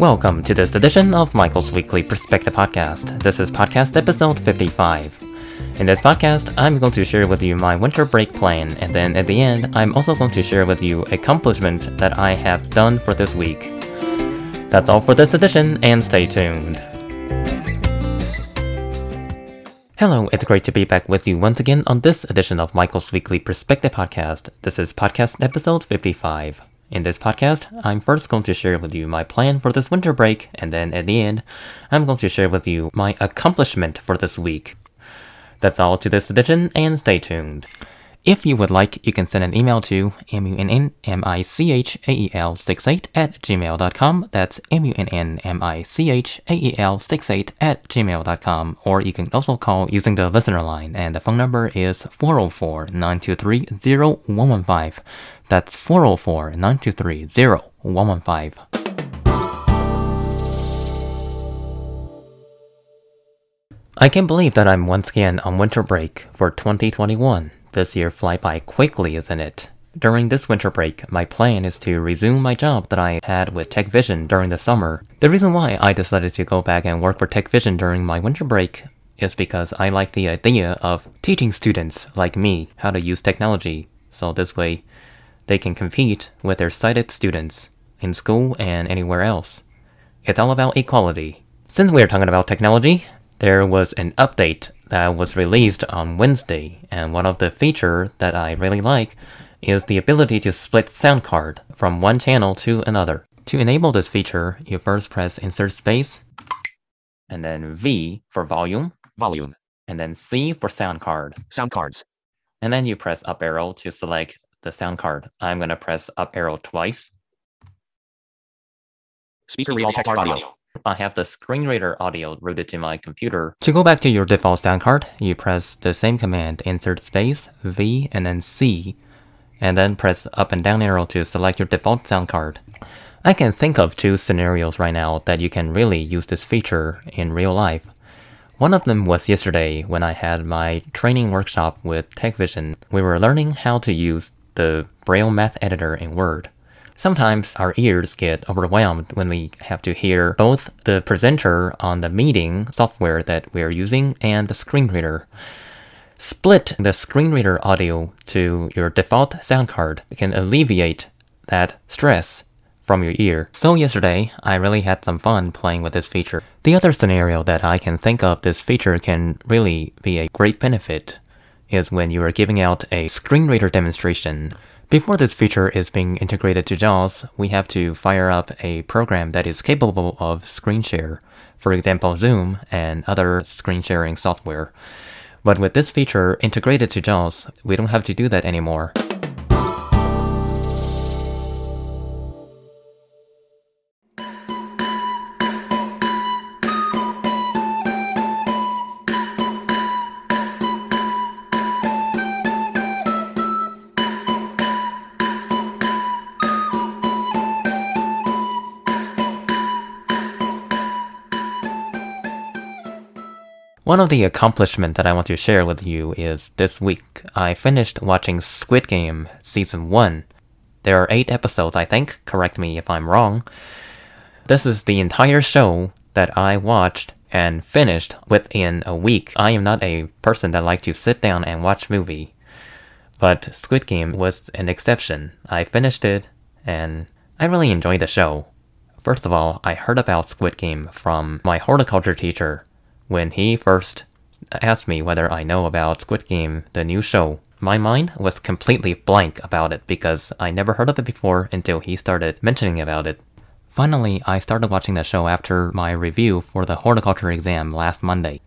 Welcome to this edition of Michael's Weekly Perspective Podcast. This is podcast episode 55. In this podcast, I'm going to share with you my winter break plan, and then at the end, I'm also going to share with you accomplishment that I have done for this week. That's all for this edition, and stay tuned. Hello, it's great to be back with you once again on this edition of Michael's Weekly Perspective Podcast. This is podcast episode 55. In this podcast, I'm first going to share with you my plan for this winter break, and then at the end, I'm going to share with you my accomplishment for this week. That's all to this edition, and stay tuned. If you would like, you can send an email to munnmichael68 at gmail.com. That's munnmichael68 at gmail.com. Or you can also call using the listener line, and the phone number is 404 923 0115. That's 404 923 0115. I can't believe that I'm once again on winter break for 2021. This year fly by quickly, isn't it? During this winter break, my plan is to resume my job that I had with Tech Vision during the summer. The reason why I decided to go back and work for Tech Vision during my winter break is because I like the idea of teaching students like me how to use technology, so this way they can compete with their sighted students in school and anywhere else. It's all about equality. Since we are talking about technology, there was an update that was released on Wednesday, and one of the feature that I really like is the ability to split sound card from one channel to another. To enable this feature, you first press insert space, and then V for volume, volume, and then C for sound card. sound cards, And then you press up arrow to select the sound card. I'm gonna press up arrow twice. speaker Realtek audio, I have the screen reader audio routed to my computer. To go back to your default sound card, you press the same command, insert space, V, and then C, and then press up and down arrow to select your default sound card. I can think of two scenarios right now that you can really use this feature in real life. One of them was yesterday when I had my training workshop with TechVision. We were learning how to use the Braille math editor in Word. Sometimes our ears get overwhelmed when we have to hear both the presenter on the meeting software that we're using and the screen reader. Split the screen reader audio to your default sound card can alleviate that stress from your ear. So yesterday, I really had some fun playing with this feature. The other scenario that I can think of this feature can really be a great benefit is when you are giving out a screen reader demonstration. Before this feature is being integrated to JAWS, we have to fire up a program that is capable of screen share, for example Zoom and other screen sharing software. But with this feature integrated to JAWS, we don't have to do that anymore. One of the accomplishments that I want to share with you is this week I finished watching Squid Game Season 1. There are 8 episodes, I think, correct me if I'm wrong. This is the entire show that I watched and finished within a week. I am not a person that likes to sit down and watch movie, but Squid Game was an exception. I finished it and I really enjoyed the show. First of all, I heard about Squid Game from my horticulture teacher when he first asked me whether I know about Squid Game, the new show. My mind was completely blank about it because I never heard of it before until he started mentioning about it. Finally, I started watching the show after my review for the horticulture exam last Monday.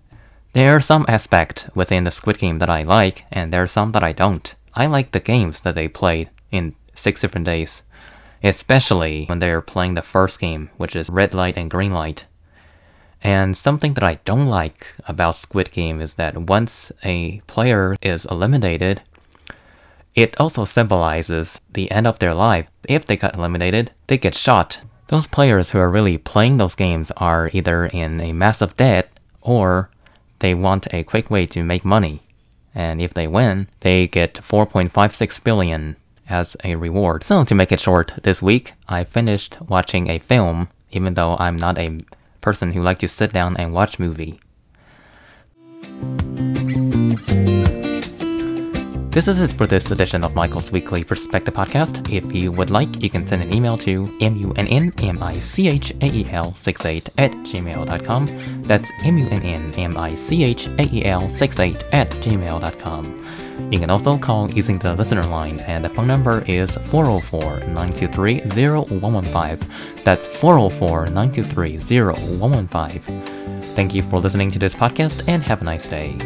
There are some aspects within the Squid Game that I like, and there are some that I don't. I like the games that they played in six different days, especially when they are playing the first game, which is red light and green light. And something that I don't like about Squid Game is that once a player is eliminated, it also symbolizes the end of their life. If they got eliminated, they get shot. Those players who are really playing those games are either in a massive debt or they want a quick way to make money. And if they win, they get 4.56 billion as a reward. So to make it short, this week I finished watching a film even though I'm not a person who like to sit down and watch movie. This is it for this edition of Michael's Weekly Perspective Podcast. If you would like, you can send an email to munnmichael68 at gmail.com. That's munnmichael68 at gmail.com. You can also call using the listener line, and the phone number is 404 923 0115. That's 404 923 0115. Thank you for listening to this podcast, and have a nice day.